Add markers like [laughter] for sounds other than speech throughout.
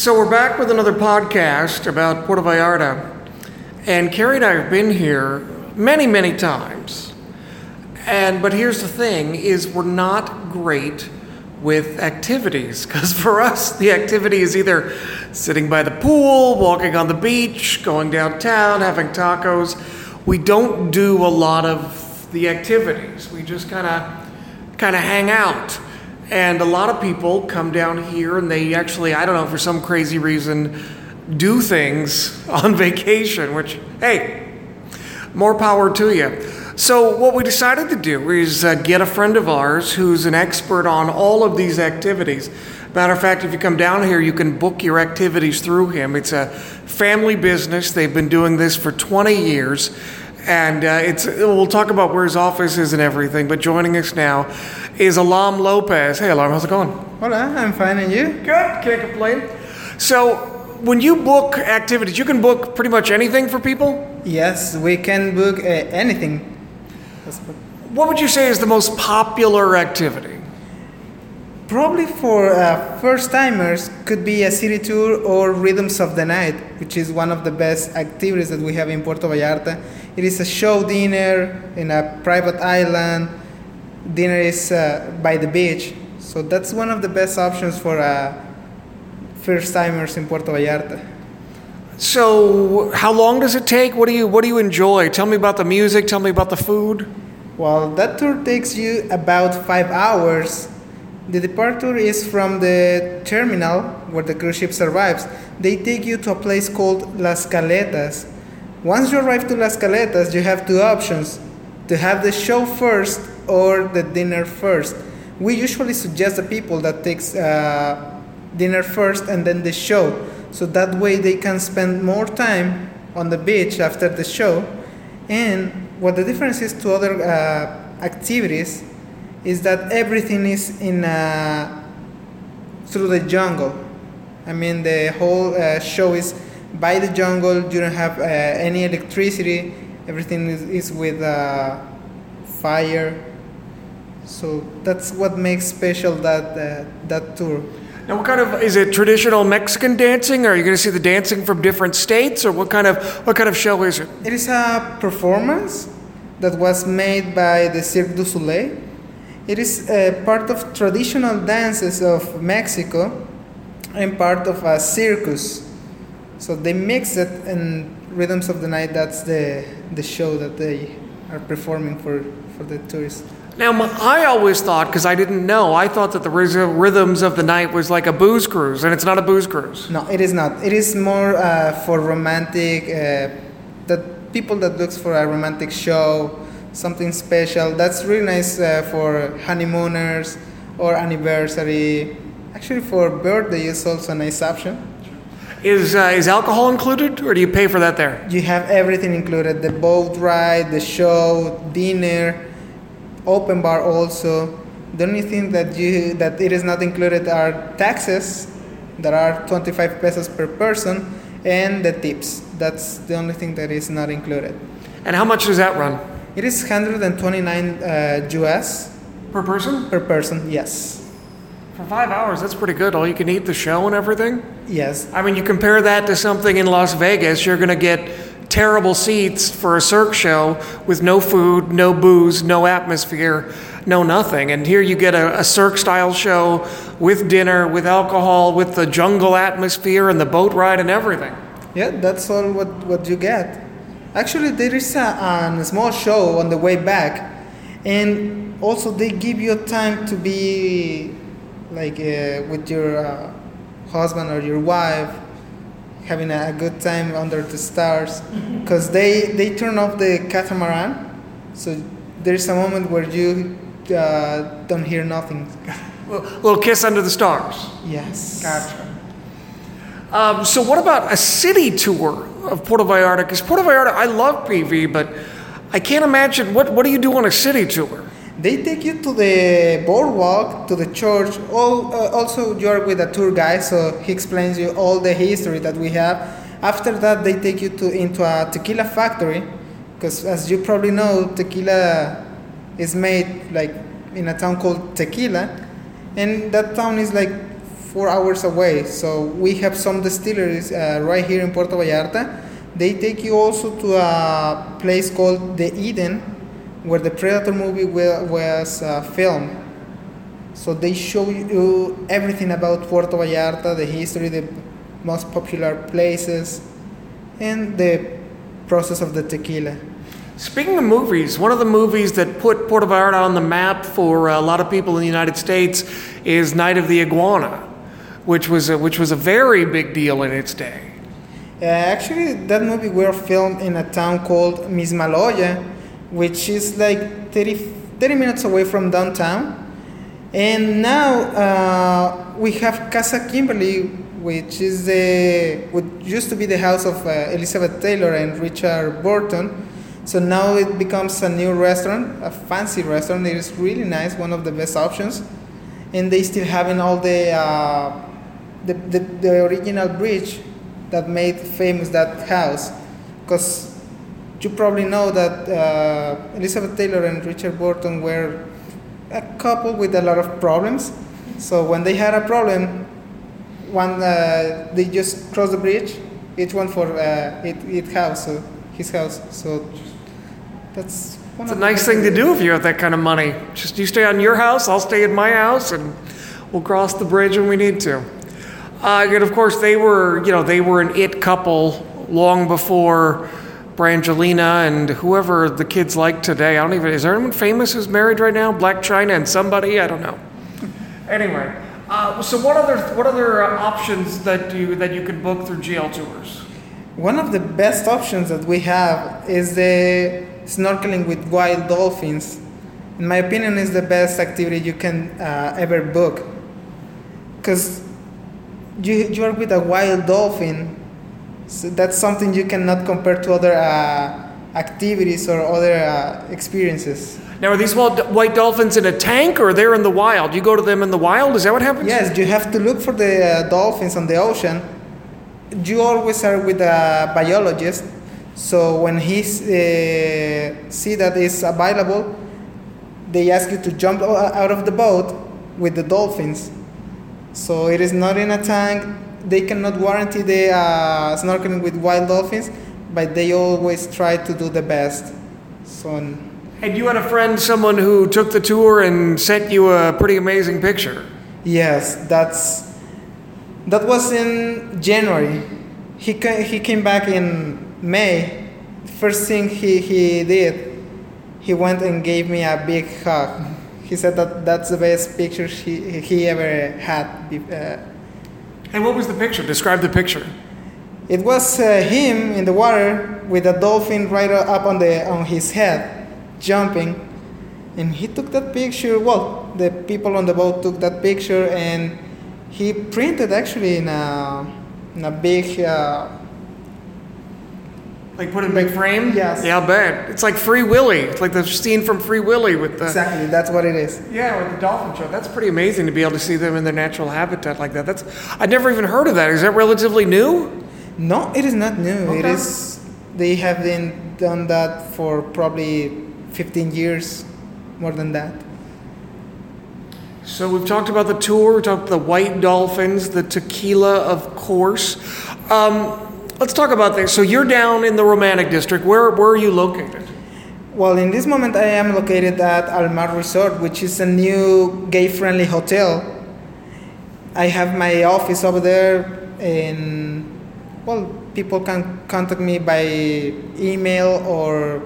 So we're back with another podcast about Puerto Vallarta. And Carrie and I have been here many, many times. And but here's the thing is we're not great with activities because for us the activity is either sitting by the pool, walking on the beach, going downtown, having tacos. We don't do a lot of the activities. We just kind of kind of hang out. And a lot of people come down here and they actually, I don't know, for some crazy reason, do things [laughs] on vacation, which, hey, more power to you. So, what we decided to do is uh, get a friend of ours who's an expert on all of these activities. Matter of fact, if you come down here, you can book your activities through him. It's a family business. They've been doing this for 20 years. And uh, it's, we'll talk about where his office is and everything. But joining us now is Alam Lopez. Hey, Alam, how's it going? Hola, I'm fine, and you? Good, can't complain. So, when you book activities, you can book pretty much anything for people? Yes, we can book uh, anything. What would you say is the most popular activity? Probably for uh, first timers could be a city tour or Rhythms of the Night, which is one of the best activities that we have in Puerto Vallarta. It is a show dinner in a private island. Dinner is uh, by the beach, so that's one of the best options for uh, first timers in Puerto Vallarta. So, how long does it take? What do you What do you enjoy? Tell me about the music. Tell me about the food. Well, that tour takes you about five hours. The departure is from the terminal where the cruise ship arrives. They take you to a place called Las Caletas. Once you arrive to Las Caletas, you have two options to have the show first or the dinner first. We usually suggest the people that takes uh, dinner first and then the show, so that way they can spend more time on the beach after the show. And what the difference is to other uh, activities is that everything is in uh, through the jungle. I mean, the whole uh, show is by the jungle. You don't have uh, any electricity. Everything is, is with uh, fire. So that's what makes special that uh, that tour. Now, what kind of is it? Traditional Mexican dancing? Or are you going to see the dancing from different states, or what kind of what kind of show is it? It is a performance that was made by the Cirque du Soleil. It is uh, part of traditional dances of Mexico and part of a circus. So they mix it in Rhythms of the Night. That's the, the show that they are performing for, for the tourists. Now, my, I always thought, because I didn't know, I thought that the Rhythms of the Night was like a booze cruise, and it's not a booze cruise. No, it is not. It is more uh, for romantic, uh, that people that looks for a romantic show, something special. That's really nice uh, for honeymooners or anniversary. Actually, for birthday is also a nice option. Is uh, is alcohol included, or do you pay for that there? You have everything included: the boat ride, the show, dinner, open bar also. The only thing that you that it is not included are taxes, that are 25 pesos per person, and the tips. That's the only thing that is not included. And how much does that run It is 129 uh, US per person? per person. Yes, For five hours, that's pretty good. All you can eat, the show, and everything. yes, I mean, you compare that to something in Las Vegas, you're going to get terrible seats for a Cirque show with no food, no booze, no atmosphere, no nothing. And here you get a, a Cirque style show with dinner, with alcohol, with the jungle atmosphere and the boat ride and everything. yeah. That's all what what you get. Actually, there is a, a small show on the way back, and also they give you time to be like uh, with your uh, husband or your wife having a, good time under the stars. Because they they turn off the catamaran so there's a moment where you uh, don't hear nothing. [laughs] A little kiss under the stars. yes. Gotcha. Um, so, what about a city tour of Puerto Vallarta? Because Puerto Vallarta, I love PV, but I can't imagine what, what do you do on a city tour? They take you to the boardwalk, to the church. All, uh, also, you're with a tour guide, so he explains you all the history that we have. After that, they take you to into a tequila factory, because as you probably know, tequila is made like in a town called Tequila, and that town is like four hours away. So we have some distilleries uh, right here in Puerto Vallarta. They take you also to a place called the Eden, where the Predator movie wa- was uh, filmed. So they show you everything about Puerto Vallarta, the history, the most popular places, and the process of the tequila. Speaking of movies, one of the movies that put Puerto Vallarta on the map for a lot of people in the United States is Night of the Iguana, which was a, which was a very big deal in its day. Uh, actually, that movie were filmed in a town called Mismaloya, which is like 30, 30 minutes away from downtown. And now uh, we have Casa Kimberly, which is the what used to be the house of uh, Elizabeth Taylor and Richard Burton. So now it becomes a new restaurant, a fancy restaurant. It is really nice, one of the best options. And they still having all the uh, the, the, the original bridge that made famous that house because you probably know that uh, elizabeth taylor and richard burton were a couple with a lot of problems so when they had a problem one uh, they just crossed the bridge each one for uh, it, it house so his house so that's one It's a nice thing to do if you have that kind of money. Just you stay on your house, I'll stay at my house, and we'll cross the bridge when we need to. Uh, and of course, they were, you know, they were an it couple long before Brangelina and whoever the kids like today. I don't even. Is there anyone famous who's married right now? Blac Chyna and somebody? I don't know. [laughs] Anyway, uh, so what other what other uh, options that you that you could book through GL Tours? One of the best options that we have is the snorkeling with wild dolphins. In my opinion, is the best activity you can uh, ever book. Because you, you are with a wild dolphin, so that's something you cannot compare to other uh, activities or other uh, experiences. Now, are these wild- white dolphins in a tank or they're in the wild? You go to them in the wild? Is that what happens? Yes, you have to look for the uh, dolphins on the ocean. You always are with a biologist, so when he uh, see that it's available, they ask you to jump out of the boat with the dolphins. So it is not in a tank. They cannot guarantee the uh, snorkeling with wild dolphins, but they always try to do the best. So. And you had a friend, someone who took the tour and sent you a pretty amazing picture. Yes, that's that was in January. He ca- he came back in May. First thing he, he did, he went and gave me a big hug. He said that that's the best picture he, he ever had. Uh, And what was the picture? Describe the picture. it was uh, him in the water with a dolphin right up on the on his head, jumping, and he took that picture. Well, the people on the boat took that picture, and he printed actually in a in a big. Uh, Like put in a big frame? Yes. Yeah, I'll bet. It's like Free Willy. It's like the scene from Free Willy with the. exactly, that's what it is. Yeah, with the dolphin show. That's pretty amazing to be able to see them in their natural habitat like that. That's I'd never even heard of that. Is that relatively new? No, it is not new. It Okay. is. They have been done that for probably 15 years, more than that. So we've talked about the tour, we talked about the white dolphins, the tequila, of course. Um, let's talk about this. So you're down in the romantic district. Where where are you located? Well, in this moment, I am located at Almar Resort, which is a new gay-friendly hotel. I have my office over there, and well, people can contact me by email or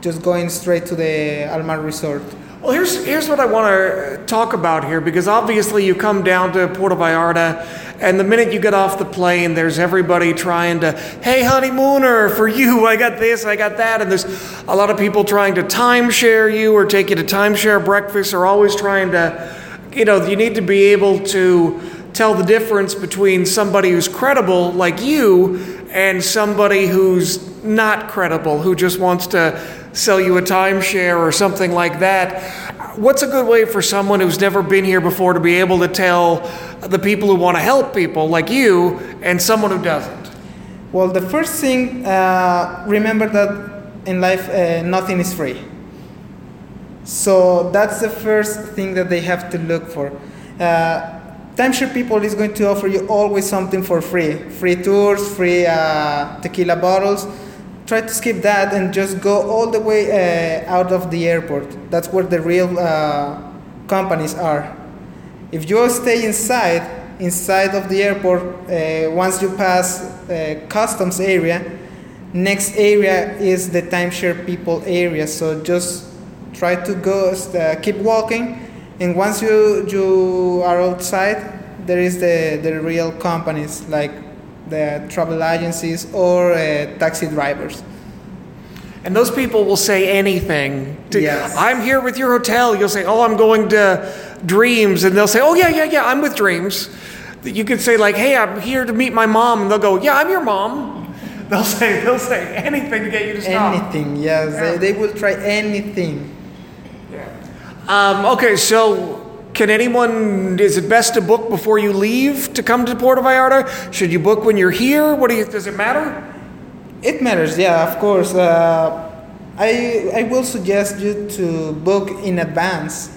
just going straight to the Almar Resort. Well, here's here's what I want to talk about here because obviously you come down to Puerto Vallarta, and the minute you get off the plane, there's everybody trying to, hey honeymooner, for you, [laughs] I got this, I got that, and there's a lot of people trying to timeshare you or take you to timeshare breakfast, or always trying to, you know, you need to be able to tell the difference between somebody who's credible like you and somebody who's not credible, who just wants to sell you a timeshare or something like that. What's a good way for someone who's never been here before to be able to tell the people who want to help people like you and someone who doesn't? Well, the first thing, uh, remember that in life uh, nothing is free. So that's the first thing that they have to look for. Uh, timeshare people is going to offer you always something for free free tours free uh, tequila bottles try to skip that and just go all the way uh, out of the airport. That's where the real uh, companies are. If you stay inside inside of the airport uh, once you pass uh, customs area next area is the timeshare people area. So just try to go uh, keep walking and once you you are outside there is the the real companies like the travel agencies or uh, taxi drivers And those people will say anything. To, Yes. I'm here with your hotel. You'll say, Oh, I'm going to Dreams. And they'll say, Oh, yeah, yeah, yeah, I'm with Dreams. You could say, like, Hey, I'm here to meet my mom. And they'll go, Yeah, I'm your mom. [laughs] They'll say, they'll say anything to get you to stop. anything yes Yeah. they, they will try anything Yeah. Um, okay, so can anyone, is it best to book before you leave to come to Puerto Vallarta? Should you book when you're here? What do you, does it matter? It matters, yeah, of course. Uh, I, I will suggest you to book in advance.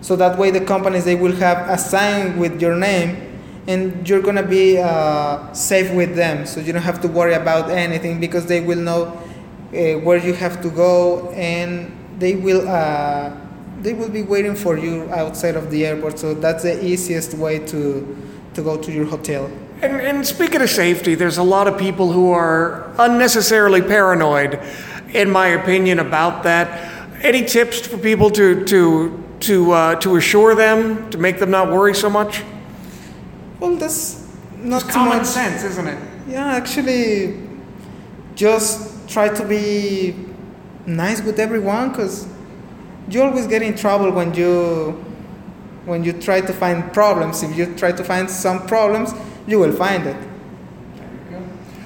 So that way the companies, they will have a sign with your name and you're to be uh, safe with them. So you don't have to worry about anything because they will know uh, where you have to go and they will, uh, they will be waiting for you outside of the airport. So that's the easiest way to, to go to your hotel. And, and speaking of safety, there's a lot of people who are unnecessarily paranoid, in my opinion, about that. Any tips for people to to to uh, to assure them to make them not worry so much? Well, that's not It's too common much. sense, isn't it? Yeah, actually, just try to be nice with everyone because you always get in trouble when you when you try to find problems. If you try to find some problems, you will find it.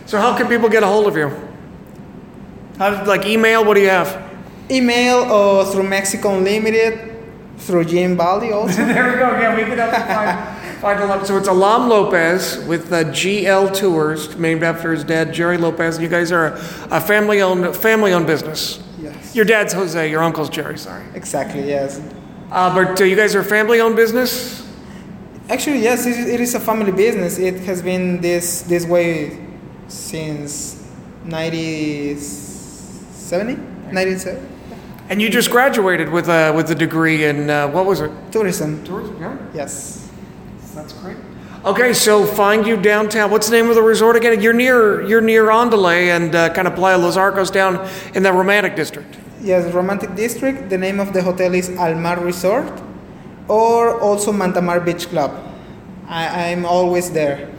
So how can people get a hold of you? How, like email? What do you have? Email or through Mexico Unlimited, through Jim Baldi [laughs] also. there we go. Yeah, we can find, find a lot. So it's Alam Lopez with uh, GL Tours, named after his dad, Jerry Lopez. You guys are a, a family-owned family-owned business. Yes. Your dad's Jose. Your uncle's Jerry. Sorry. Exactly. Yes. Uh, but uh, you guys are a family-owned business. Actually, yes, it is, it is a family business. It has been this this way since 1970, 1970. And you just graduated with a with a degree in uh, what was it? Tourism. Tourism. Yeah, Yes. that's great. Okay, so find you downtown. What's the name of the resort again? You're near you're near Andale and uh, kind of Playa Los Arcos down in the romantic district. Yes, Romantic District. The name of the hotel is Almar Resort, or also Mantamar Beach Club. I, I'm always there.